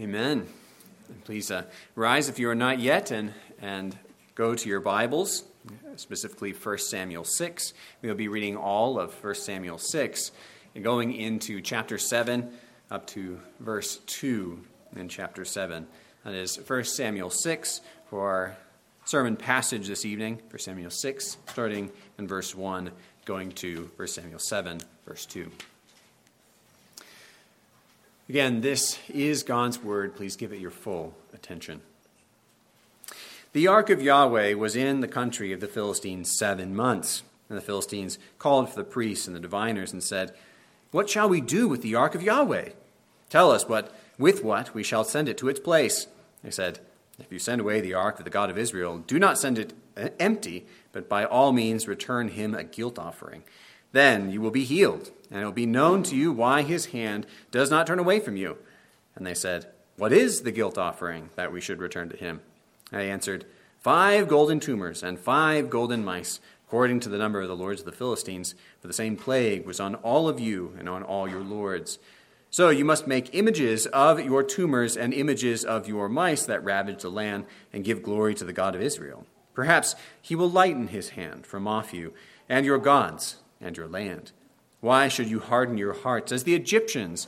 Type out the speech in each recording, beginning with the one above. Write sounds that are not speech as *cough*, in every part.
Amen. Please uh, rise if you are not yet and, and go to your Bibles, specifically 1 Samuel 6. We'll be reading all of 1 Samuel 6 and going into chapter 7 up to verse 2 in chapter 7. That is 1 Samuel 6 for our sermon passage this evening, 1 Samuel 6, starting in verse 1, going to 1 Samuel 7, verse 2. Again, this is God's word. Please give it your full attention. The ark of Yahweh was in the country of the Philistines seven months. And the Philistines called for the priests and the diviners and said, What shall we do with the ark of Yahweh? Tell us what with what we shall send it to its place. They said, If you send away the ark of the God of Israel, do not send it eh, empty, but by all means return him a guilt offering. Then you will be healed, and it will be known to you why his hand does not turn away from you. And they said, What is the guilt offering that we should return to him? And they answered, Five golden tumors and five golden mice, according to the number of the lords of the Philistines, for the same plague was on all of you and on all your lords. So you must make images of your tumors and images of your mice that ravage the land, and give glory to the God of Israel. Perhaps he will lighten his hand from off you and your gods and your land. Why should you harden your hearts as the Egyptians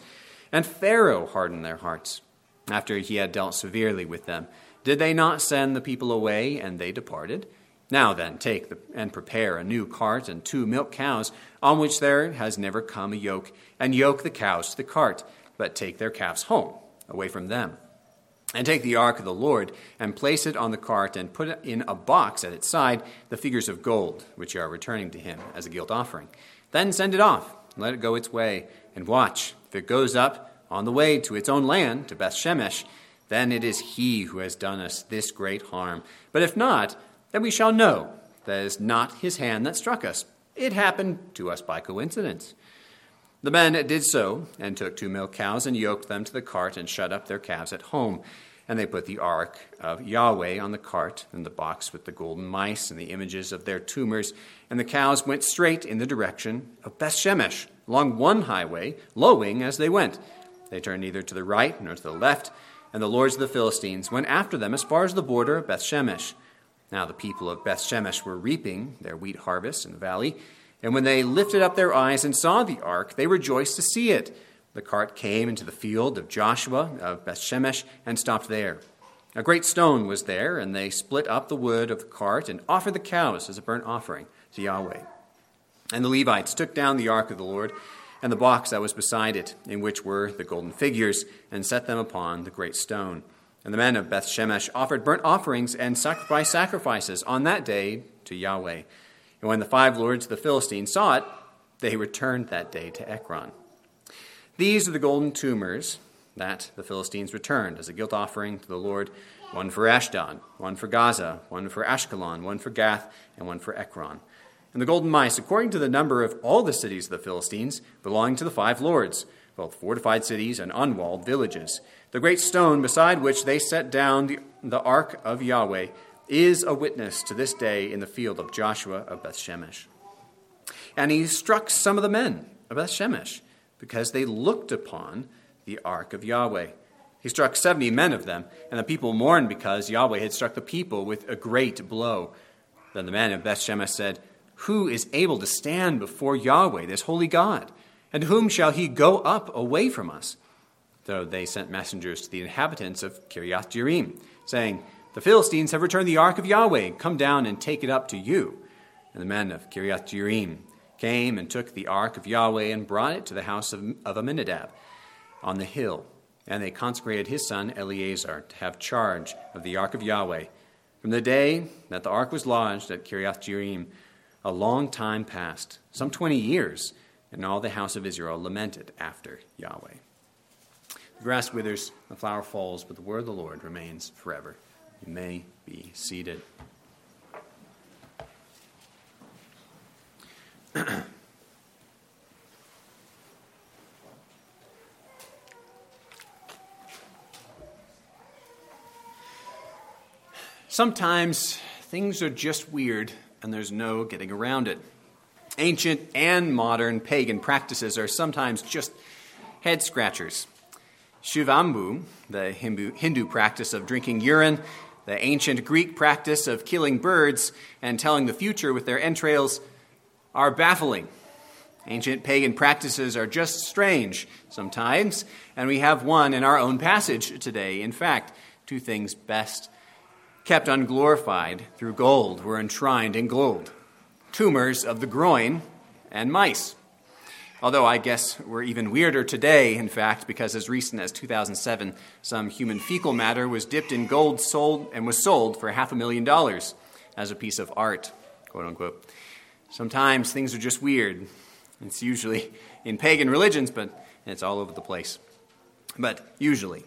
and Pharaoh hardened their hearts after he had dealt severely with them? Did they not send the people away and they departed? Now then, take the, and prepare a new cart and two milk cows on which there has never come a yoke, and yoke the cows to the cart, but take their calves home, away from them. And take the ark of the Lord, and place it on the cart, and put in a box at its side the figures of gold, which you are returning to him as a guilt offering. Then send it off, and let it go its way, and watch. If it goes up on the way to its own land, to Beth Shemesh, then it is he who has done us this great harm. But if not, then we shall know that it is not his hand that struck us. It happened to us by coincidence. The men did so, and took two milk cows, and yoked them to the cart, and shut up their calves at home. And they put the ark of Yahweh on the cart, and the box with the golden mice, and the images of their tumors. And the cows went straight in the direction of Bethshemesh, along one highway, lowing as they went. They turned neither to the right nor to the left, and the lords of the Philistines went after them as far as the border of Bethshemesh. Now the people of Bethshemesh were reaping their wheat harvest in the valley and when they lifted up their eyes and saw the ark, they rejoiced to see it. The cart came into the field of Joshua of Bethshemesh and stopped there. A great stone was there, and they split up the wood of the cart and offered the cows as a burnt offering to Yahweh. And the Levites took down the ark of the Lord and the box that was beside it, in which were the golden figures, and set them upon the great stone. And the men of Bethshemesh offered burnt offerings and sacrificed sacrifices on that day to Yahweh. And when the five lords of the Philistines saw it, they returned that day to Ekron. These are the golden tumors that the Philistines returned as a guilt offering to the Lord one for Ashdod, one for Gaza, one for Ashkelon, one for Gath, and one for Ekron. And the golden mice, according to the number of all the cities of the Philistines, belonging to the five lords, both fortified cities and unwalled villages. The great stone beside which they set down the, the ark of Yahweh is a witness to this day in the field of Joshua of Bethshemesh. And he struck some of the men of Bethshemesh because they looked upon the ark of Yahweh. He struck 70 men of them, and the people mourned because Yahweh had struck the people with a great blow. Then the men of Bethshemesh said, Who is able to stand before Yahweh, this holy God? And whom shall he go up away from us? So they sent messengers to the inhabitants of Kiriath Jearim, saying, the Philistines have returned the ark of Yahweh. Come down and take it up to you. And the men of Kiriath Jearim came and took the ark of Yahweh and brought it to the house of, of Abinadab on the hill. And they consecrated his son Eleazar to have charge of the ark of Yahweh. From the day that the ark was lodged at Kiriath Jearim, a long time passed, some twenty years, and all the house of Israel lamented after Yahweh. The grass withers, the flower falls, but the word of the Lord remains forever. You may be seated. *clears throat* Sometimes things are just weird and there's no getting around it. Ancient and modern pagan practices are sometimes just head scratchers. Shivambu, the Hindu, Hindu practice of drinking urine, the ancient Greek practice of killing birds and telling the future with their entrails, are baffling. Ancient pagan practices are just strange sometimes, and we have one in our own passage today. In fact, two things best kept unglorified through gold were enshrined in gold tumors of the groin and mice. Although I guess we're even weirder today, in fact, because as recent as 2007, some human fecal matter was dipped in gold sold and was sold for half a million dollars as a piece of art, quote unquote. Sometimes things are just weird. It's usually in pagan religions, but it's all over the place. But usually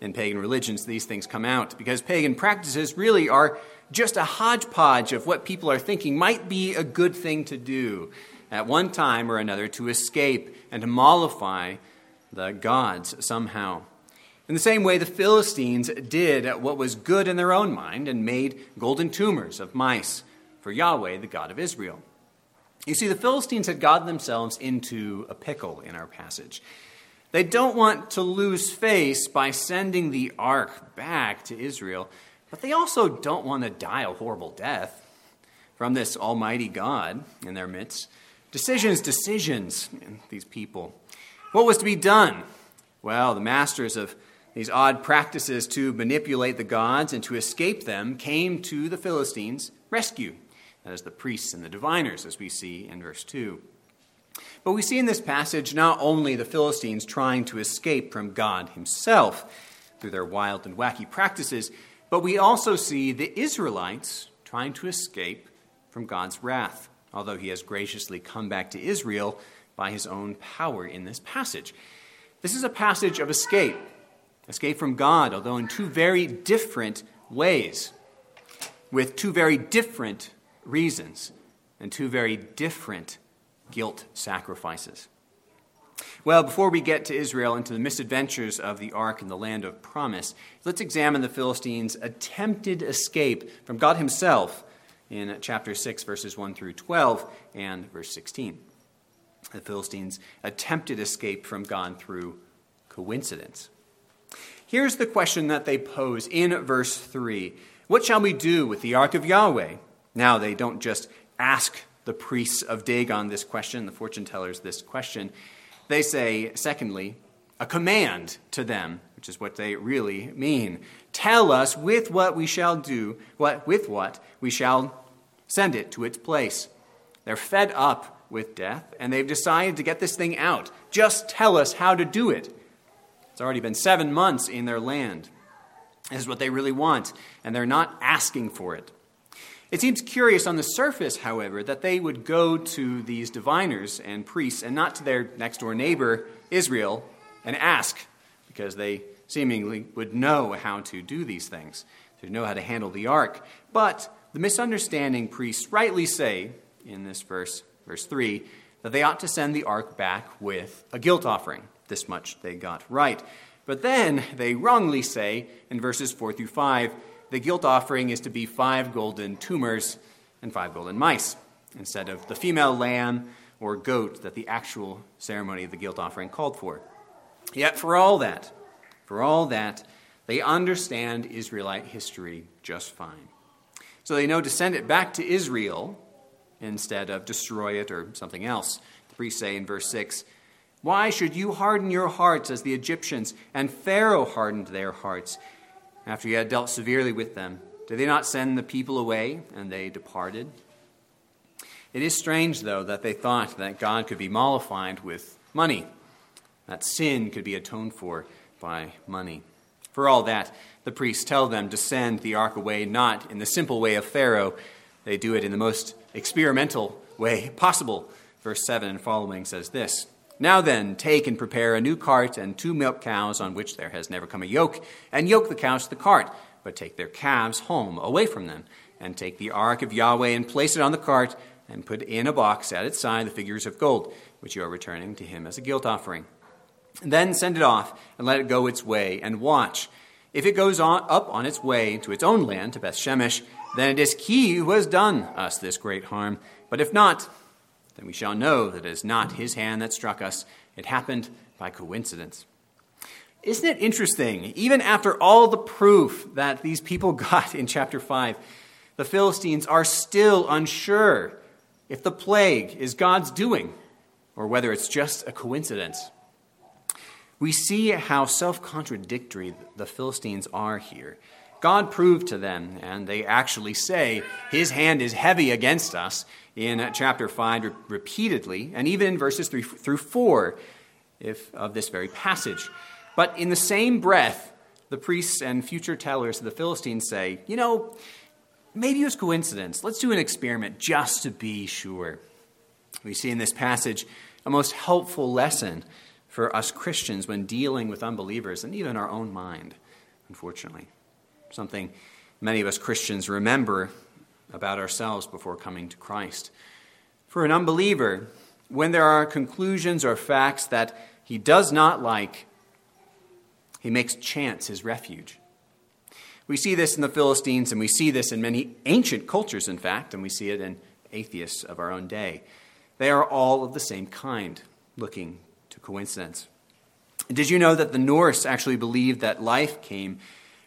in pagan religions, these things come out because pagan practices really are just a hodgepodge of what people are thinking might be a good thing to do at one time or another to escape and to mollify the gods somehow. In the same way, the Philistines did what was good in their own mind and made golden tumors of mice for Yahweh, the God of Israel. You see, the Philistines had gotten themselves into a pickle in our passage. They don't want to lose face by sending the ark back to Israel, but they also don't want to die a horrible death from this almighty God in their midst. Decisions, decisions, these people. What was to be done? Well, the masters of these odd practices to manipulate the gods and to escape them came to the Philistines' rescue. That is, the priests and the diviners, as we see in verse 2. But we see in this passage not only the Philistines trying to escape from God Himself through their wild and wacky practices, but we also see the Israelites trying to escape from God's wrath although he has graciously come back to Israel by his own power in this passage. This is a passage of escape, escape from God, although in two very different ways, with two very different reasons and two very different guilt sacrifices. Well, before we get to Israel and to the misadventures of the ark in the land of promise, let's examine the Philistines' attempted escape from God Himself in chapter 6, verses 1 through 12 and verse 16. The Philistines' attempted escape from God through coincidence. Here's the question that they pose in verse 3 What shall we do with the ark of Yahweh? Now, they don't just ask the priests of Dagon this question, the fortune tellers this question. They say, secondly, a command to them, which is what they really mean. Tell us with what we shall do, what with what we shall send it to its place. They're fed up with death, and they've decided to get this thing out. Just tell us how to do it. It's already been seven months in their land. This is what they really want, and they're not asking for it. It seems curious on the surface, however, that they would go to these diviners and priests and not to their next door neighbor, Israel, and ask, because they seemingly would know how to do these things, to know how to handle the ark. But the misunderstanding priests rightly say in this verse, verse 3, that they ought to send the ark back with a guilt offering. This much they got right. But then they wrongly say in verses 4 through 5, the guilt offering is to be five golden tumors and five golden mice, instead of the female lamb or goat that the actual ceremony of the guilt offering called for. Yet, for all that, for all that, they understand Israelite history just fine. So they know to send it back to Israel instead of destroy it or something else. The priests say in verse 6 Why should you harden your hearts as the Egyptians and Pharaoh hardened their hearts after he had dealt severely with them? Did they not send the people away and they departed? It is strange, though, that they thought that God could be mollified with money, that sin could be atoned for by money. For all that, the priests tell them to send the ark away not in the simple way of Pharaoh, they do it in the most experimental way possible. Verse 7 and following says this Now then, take and prepare a new cart and two milk cows on which there has never come a yoke, and yoke the cows to the cart, but take their calves home away from them, and take the ark of Yahweh and place it on the cart, and put in a box at its side the figures of gold, which you are returning to him as a guilt offering. Then send it off and let it go its way, and watch. If it goes on, up on its way to its own land, to Beth Shemesh, then it is he who has done us this great harm. But if not, then we shall know that it is not his hand that struck us. It happened by coincidence. Isn't it interesting? Even after all the proof that these people *laughs* got in chapter 5, the Philistines are still unsure if the plague is God's doing or whether it's just a coincidence. We see how self contradictory the Philistines are here. God proved to them, and they actually say, His hand is heavy against us in chapter 5 repeatedly, and even in verses 3 through 4 if, of this very passage. But in the same breath, the priests and future tellers of the Philistines say, You know, maybe it was coincidence. Let's do an experiment just to be sure. We see in this passage a most helpful lesson for us Christians when dealing with unbelievers and even our own mind, unfortunately. Something many of us Christians remember about ourselves before coming to Christ. For an unbeliever, when there are conclusions or facts that he does not like, he makes chance his refuge. We see this in the Philistines, and we see this in many ancient cultures, in fact, and we see it in atheists of our own day. They are all of the same kind, looking to coincidence. Did you know that the Norse actually believed that life came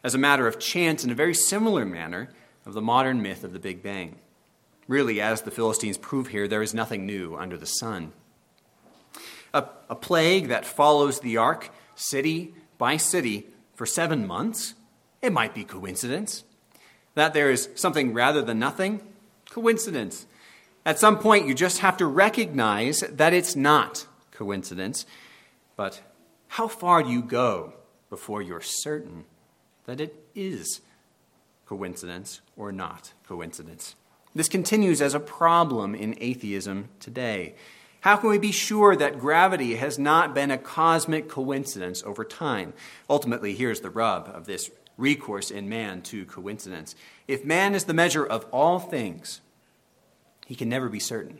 as a matter of chance in a very similar manner of the modern myth of the Big Bang? Really, as the Philistines prove here, there is nothing new under the sun. A, a plague that follows the ark, city by city, for seven months, it might be coincidence. That there is something rather than nothing, coincidence. At some point, you just have to recognize that it's not coincidence. But how far do you go before you're certain that it is coincidence or not coincidence? This continues as a problem in atheism today. How can we be sure that gravity has not been a cosmic coincidence over time? Ultimately, here's the rub of this recourse in man to coincidence. If man is the measure of all things, he can never be certain.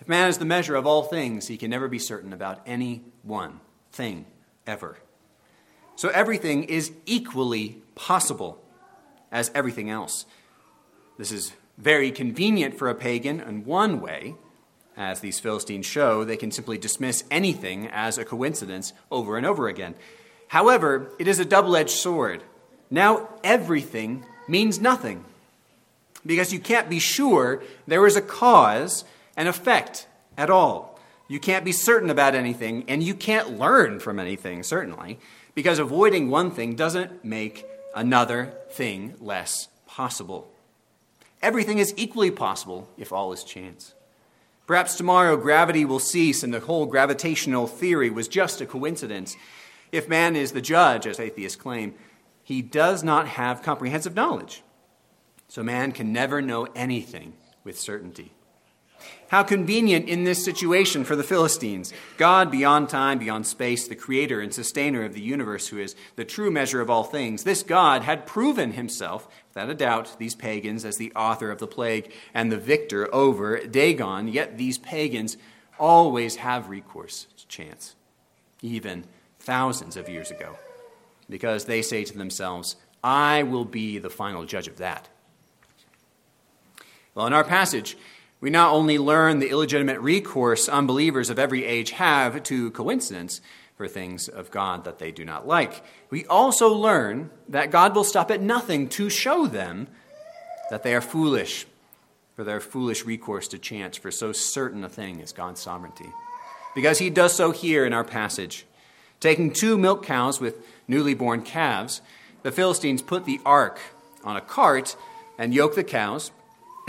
If man is the measure of all things, he can never be certain about any one thing ever. So everything is equally possible as everything else. This is very convenient for a pagan in one way. As these Philistines show, they can simply dismiss anything as a coincidence over and over again. However, it is a double edged sword. Now everything means nothing because you can't be sure there is a cause and effect at all. You can't be certain about anything, and you can't learn from anything, certainly, because avoiding one thing doesn't make another thing less possible. Everything is equally possible if all is chance. Perhaps tomorrow gravity will cease and the whole gravitational theory was just a coincidence. If man is the judge, as atheists claim, he does not have comprehensive knowledge. So man can never know anything with certainty. How convenient in this situation for the Philistines. God, beyond time, beyond space, the creator and sustainer of the universe, who is the true measure of all things, this God had proven himself, without a doubt, these pagans as the author of the plague and the victor over Dagon. Yet these pagans always have recourse to chance, even thousands of years ago, because they say to themselves, I will be the final judge of that. Well, in our passage, we not only learn the illegitimate recourse unbelievers of every age have to coincidence for things of God that they do not like, we also learn that God will stop at nothing to show them that they are foolish for their foolish recourse to chance for so certain a thing as God's sovereignty. Because he does so here in our passage. Taking two milk cows with newly born calves, the Philistines put the ark on a cart and yoke the cows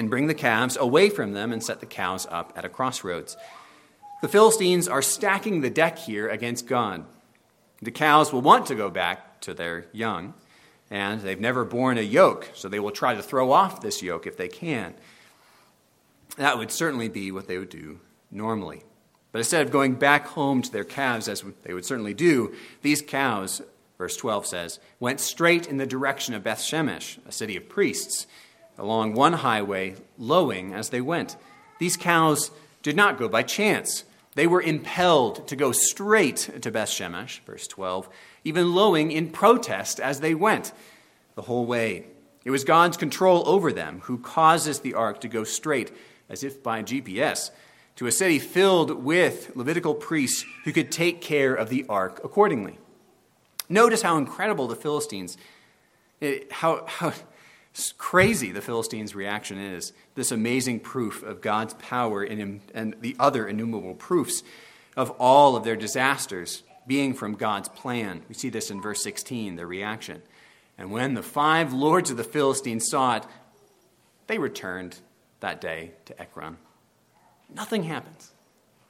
and bring the calves away from them and set the cows up at a crossroads. The Philistines are stacking the deck here against God. The cows will want to go back to their young, and they've never borne a yoke, so they will try to throw off this yoke if they can. That would certainly be what they would do normally. But instead of going back home to their calves, as they would certainly do, these cows, verse 12 says, went straight in the direction of Beth Shemesh, a city of priests along one highway, lowing as they went. These cows did not go by chance. They were impelled to go straight to Beth Shemesh, verse 12, even lowing in protest as they went the whole way. It was God's control over them who causes the ark to go straight, as if by GPS, to a city filled with Levitical priests who could take care of the ark accordingly. Notice how incredible the Philistines, eh, how, how crazy the Philistines' reaction is. This amazing proof of God's power and, and the other innumerable proofs of all of their disasters being from God's plan. We see this in verse 16, their reaction. And when the five lords of the Philistines saw it, they returned that day to Ekron. Nothing happens.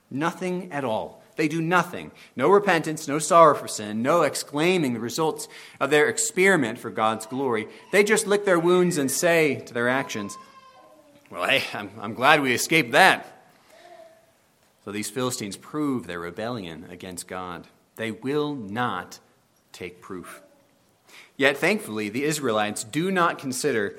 Nothing at all. They do nothing. No repentance, no sorrow for sin, no exclaiming the results of their experiment for God's glory. They just lick their wounds and say to their actions, Well, hey, I'm, I'm glad we escaped that. So these Philistines prove their rebellion against God. They will not take proof. Yet, thankfully, the Israelites do not consider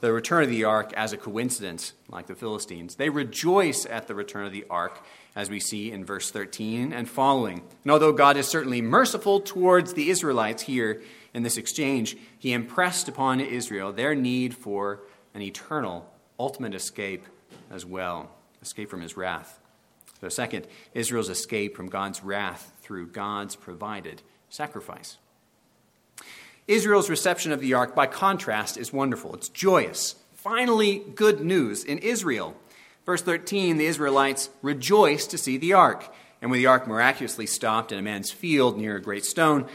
the return of the ark as a coincidence, like the Philistines. They rejoice at the return of the ark, as we see in verse 13 and following. And although God is certainly merciful towards the Israelites here in this exchange, he impressed upon Israel their need for an eternal, ultimate escape as well escape from his wrath. So, second, Israel's escape from God's wrath through God's provided sacrifice. Israel's reception of the ark, by contrast, is wonderful. It's joyous. Finally, good news in Israel. Verse 13 the Israelites rejoiced to see the ark. And when the ark miraculously stopped in a man's field near a great stone,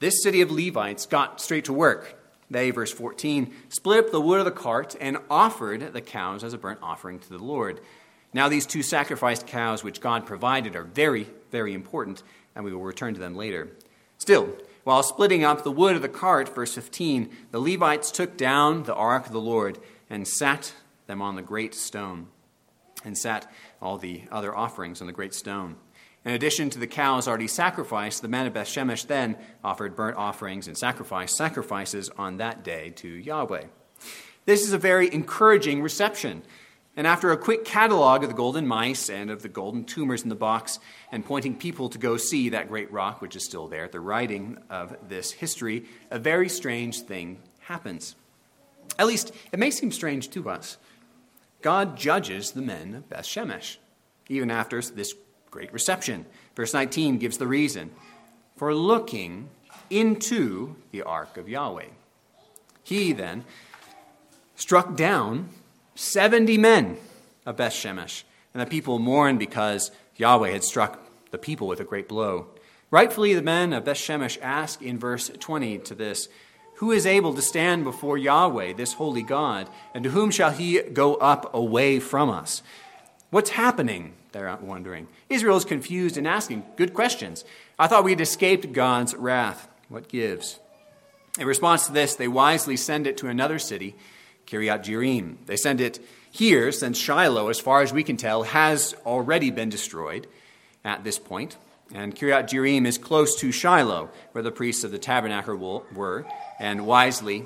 this city of Levites got straight to work. They, verse 14, split up the wood of the cart and offered the cows as a burnt offering to the Lord. Now, these two sacrificed cows which God provided are very, very important, and we will return to them later. Still, while splitting up the wood of the cart, verse 15, the Levites took down the ark of the Lord and sat them on the great stone, and sat all the other offerings on the great stone. In addition to the cows already sacrificed, the men of Bethshemesh then offered burnt offerings and sacrifice sacrifices on that day to Yahweh. This is a very encouraging reception. And after a quick catalog of the golden mice and of the golden tumors in the box, and pointing people to go see that great rock, which is still there at the writing of this history, a very strange thing happens. At least, it may seem strange to us. God judges the men of Beth Shemesh, even after this great reception. Verse 19 gives the reason for looking into the ark of Yahweh. He then struck down 70 men of Beth Shemesh. And the people mourned because Yahweh had struck the people with a great blow. Rightfully, the men of Beth Shemesh ask in verse 20 to this Who is able to stand before Yahweh, this holy God, and to whom shall he go up away from us? What's happening? They're wondering. Israel is confused and asking good questions. I thought we had escaped God's wrath. What gives? In response to this, they wisely send it to another city Kiriath Jearim. They send it here, since Shiloh, as far as we can tell, has already been destroyed at this point. And Kiriath Jearim is close to Shiloh, where the priests of the tabernacle were, and wisely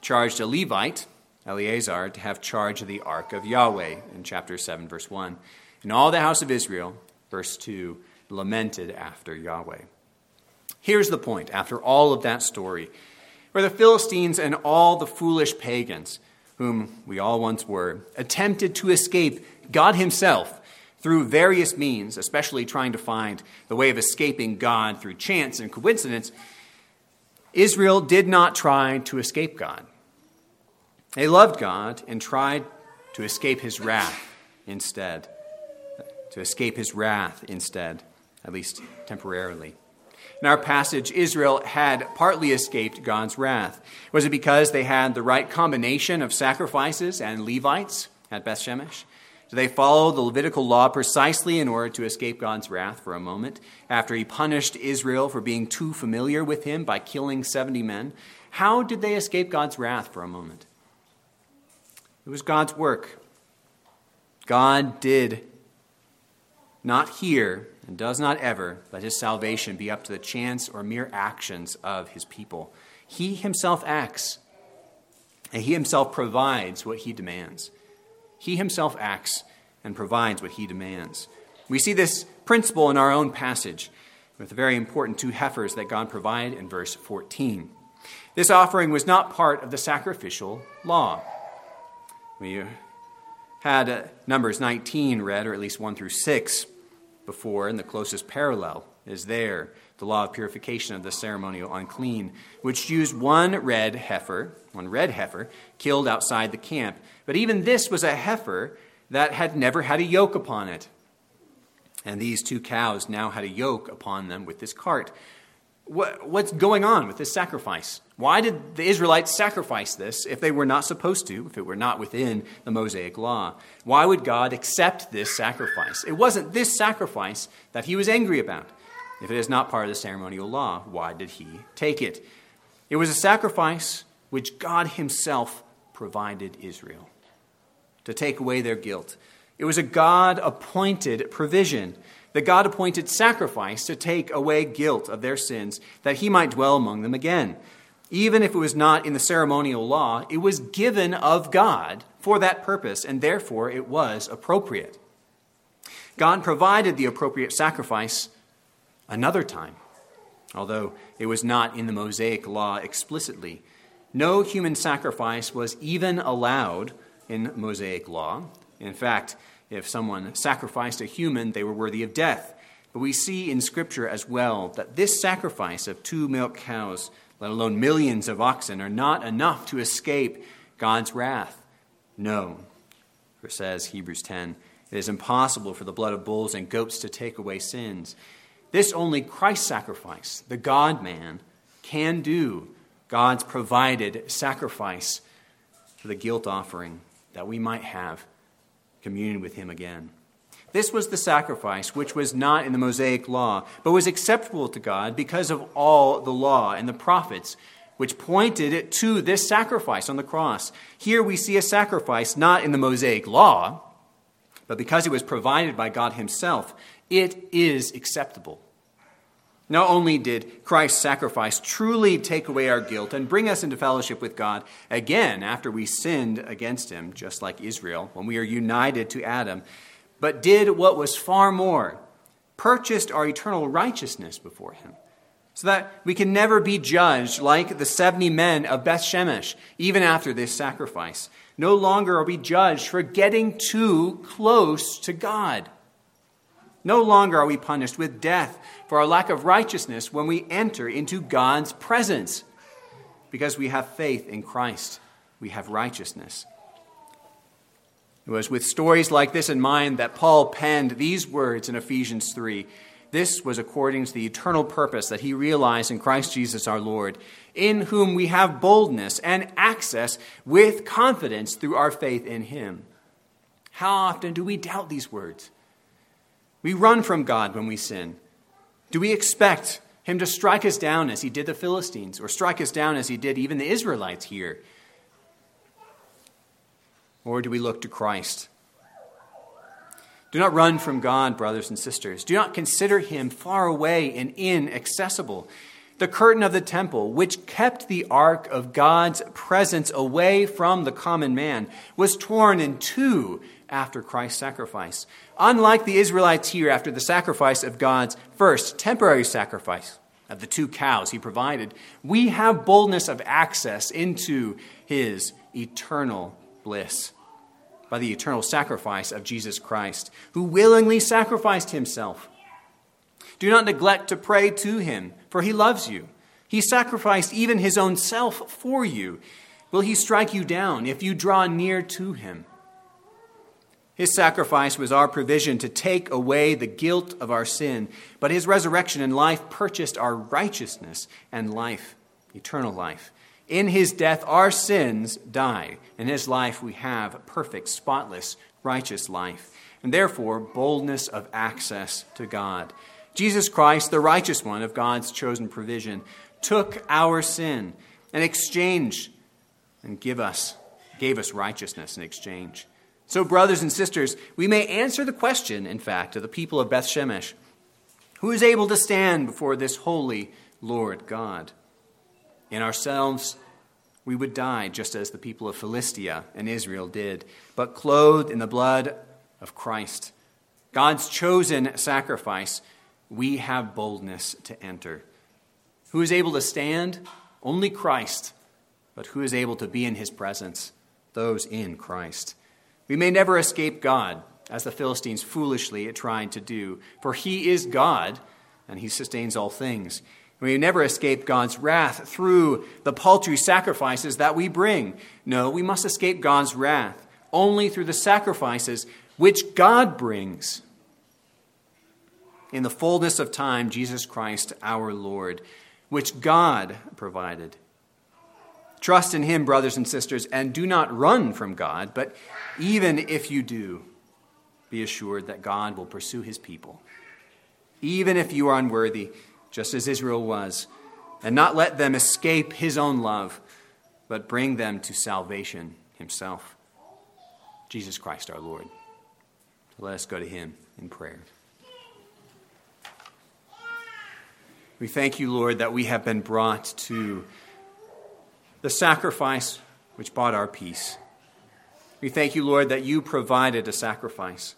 charged a Levite, Eleazar, to have charge of the ark of Yahweh in chapter 7, verse 1. And all the house of Israel, verse 2, lamented after Yahweh. Here's the point after all of that story, where the Philistines and all the foolish pagans whom we all once were, attempted to escape God Himself through various means, especially trying to find the way of escaping God through chance and coincidence, Israel did not try to escape God. They loved God and tried to escape His wrath instead. To escape His wrath instead, at least temporarily. In our passage, Israel had partly escaped God's wrath. Was it because they had the right combination of sacrifices and Levites at Beth Did they follow the Levitical law precisely in order to escape God's wrath for a moment after he punished Israel for being too familiar with him by killing 70 men? How did they escape God's wrath for a moment? It was God's work. God did not hear and does not ever let his salvation be up to the chance or mere actions of his people. He himself acts, and he himself provides what he demands. He himself acts and provides what he demands. We see this principle in our own passage with the very important two heifers that God provided in verse 14. This offering was not part of the sacrificial law. We had uh, Numbers 19 read, or at least 1 through 6, before, and the closest parallel is there the law of purification of the ceremonial unclean, which used one red heifer, one red heifer, killed outside the camp. But even this was a heifer that had never had a yoke upon it. And these two cows now had a yoke upon them with this cart. what's going on with this sacrifice? Why did the Israelites sacrifice this if they were not supposed to, if it were not within the Mosaic law? Why would God accept this sacrifice? It wasn't this sacrifice that he was angry about. If it is not part of the ceremonial law, why did he take it? It was a sacrifice which God himself provided Israel to take away their guilt. It was a God appointed provision, the God appointed sacrifice to take away guilt of their sins, that he might dwell among them again. Even if it was not in the ceremonial law, it was given of God for that purpose, and therefore it was appropriate. God provided the appropriate sacrifice another time, although it was not in the Mosaic law explicitly. No human sacrifice was even allowed in Mosaic law. In fact, if someone sacrificed a human, they were worthy of death. But we see in Scripture as well that this sacrifice of two milk cows, let alone millions of oxen, are not enough to escape God's wrath. No, for says Hebrews 10, it is impossible for the blood of bulls and goats to take away sins. This only Christ's sacrifice, the God man, can do. God's provided sacrifice for the guilt offering that we might have communion with Him again. This was the sacrifice which was not in the Mosaic law, but was acceptable to God because of all the law and the prophets, which pointed to this sacrifice on the cross. Here we see a sacrifice not in the Mosaic law, but because it was provided by God Himself, it is acceptable. Not only did Christ's sacrifice truly take away our guilt and bring us into fellowship with God again after we sinned against Him, just like Israel, when we are united to Adam, but did what was far more purchased our eternal righteousness before Him, so that we can never be judged like the 70 men of Beth Shemesh, even after this sacrifice. No longer are we judged for getting too close to God. No longer are we punished with death for our lack of righteousness when we enter into God's presence. Because we have faith in Christ, we have righteousness. It was with stories like this in mind that Paul penned these words in Ephesians 3. This was according to the eternal purpose that he realized in Christ Jesus our Lord, in whom we have boldness and access with confidence through our faith in him. How often do we doubt these words? We run from God when we sin. Do we expect him to strike us down as he did the Philistines, or strike us down as he did even the Israelites here? Or do we look to Christ? Do not run from God, brothers and sisters. Do not consider him far away and inaccessible. The curtain of the temple, which kept the ark of God's presence away from the common man, was torn in two after Christ's sacrifice. Unlike the Israelites here after the sacrifice of God's first temporary sacrifice of the two cows he provided, we have boldness of access into his eternal bliss by the eternal sacrifice of Jesus Christ, who willingly sacrificed himself. Do not neglect to pray to him, for he loves you. He sacrificed even his own self for you. Will he strike you down if you draw near to him? His sacrifice was our provision to take away the guilt of our sin, but his resurrection and life purchased our righteousness and life, eternal life. In his death, our sins die. In his life, we have a perfect, spotless, righteous life, and therefore boldness of access to God. Jesus Christ, the righteous one of God's chosen provision, took our sin and exchanged and give us, gave us righteousness in exchange. So, brothers and sisters, we may answer the question, in fact, of the people of Beth Shemesh who is able to stand before this holy Lord God? In ourselves, we would die just as the people of Philistia and Israel did, but clothed in the blood of Christ, God's chosen sacrifice, we have boldness to enter. Who is able to stand? Only Christ. But who is able to be in his presence? Those in Christ. We may never escape God, as the Philistines foolishly tried to do, for he is God, and he sustains all things. We never escape God's wrath through the paltry sacrifices that we bring. No, we must escape God's wrath only through the sacrifices which God brings. In the fullness of time, Jesus Christ, our Lord, which God provided. Trust in Him, brothers and sisters, and do not run from God, but even if you do, be assured that God will pursue His people. Even if you are unworthy, just as Israel was, and not let them escape His own love, but bring them to salvation Himself. Jesus Christ our Lord. Let us go to Him in prayer. We thank you, Lord, that we have been brought to the sacrifice which bought our peace. We thank you, Lord, that you provided a sacrifice.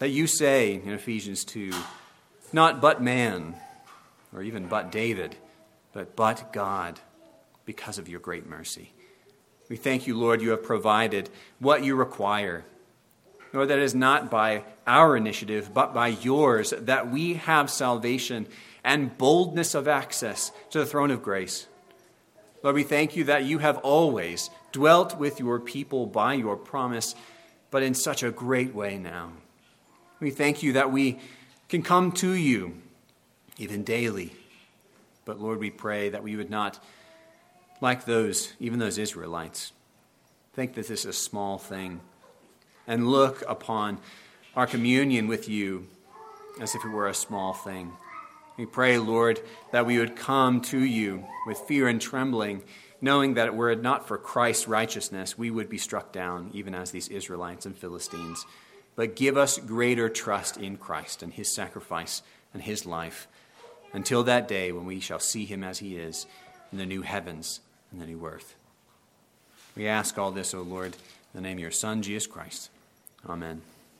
That you say in Ephesians 2, not but man, or even but David, but but God, because of your great mercy. We thank you, Lord, you have provided what you require. Lord, that is not by our initiative, but by yours, that we have salvation and boldness of access to the throne of grace. Lord, we thank you that you have always dwelt with your people by your promise, but in such a great way now. We thank you that we can come to you even daily. But Lord, we pray that we would not, like those, even those Israelites, think that this is a small thing and look upon our communion with you as if it were a small thing. We pray, Lord, that we would come to you with fear and trembling, knowing that were it not for Christ's righteousness, we would be struck down, even as these Israelites and Philistines. But give us greater trust in Christ and his sacrifice and his life until that day when we shall see him as he is in the new heavens and the new earth. We ask all this, O Lord, in the name of your Son, Jesus Christ. Amen.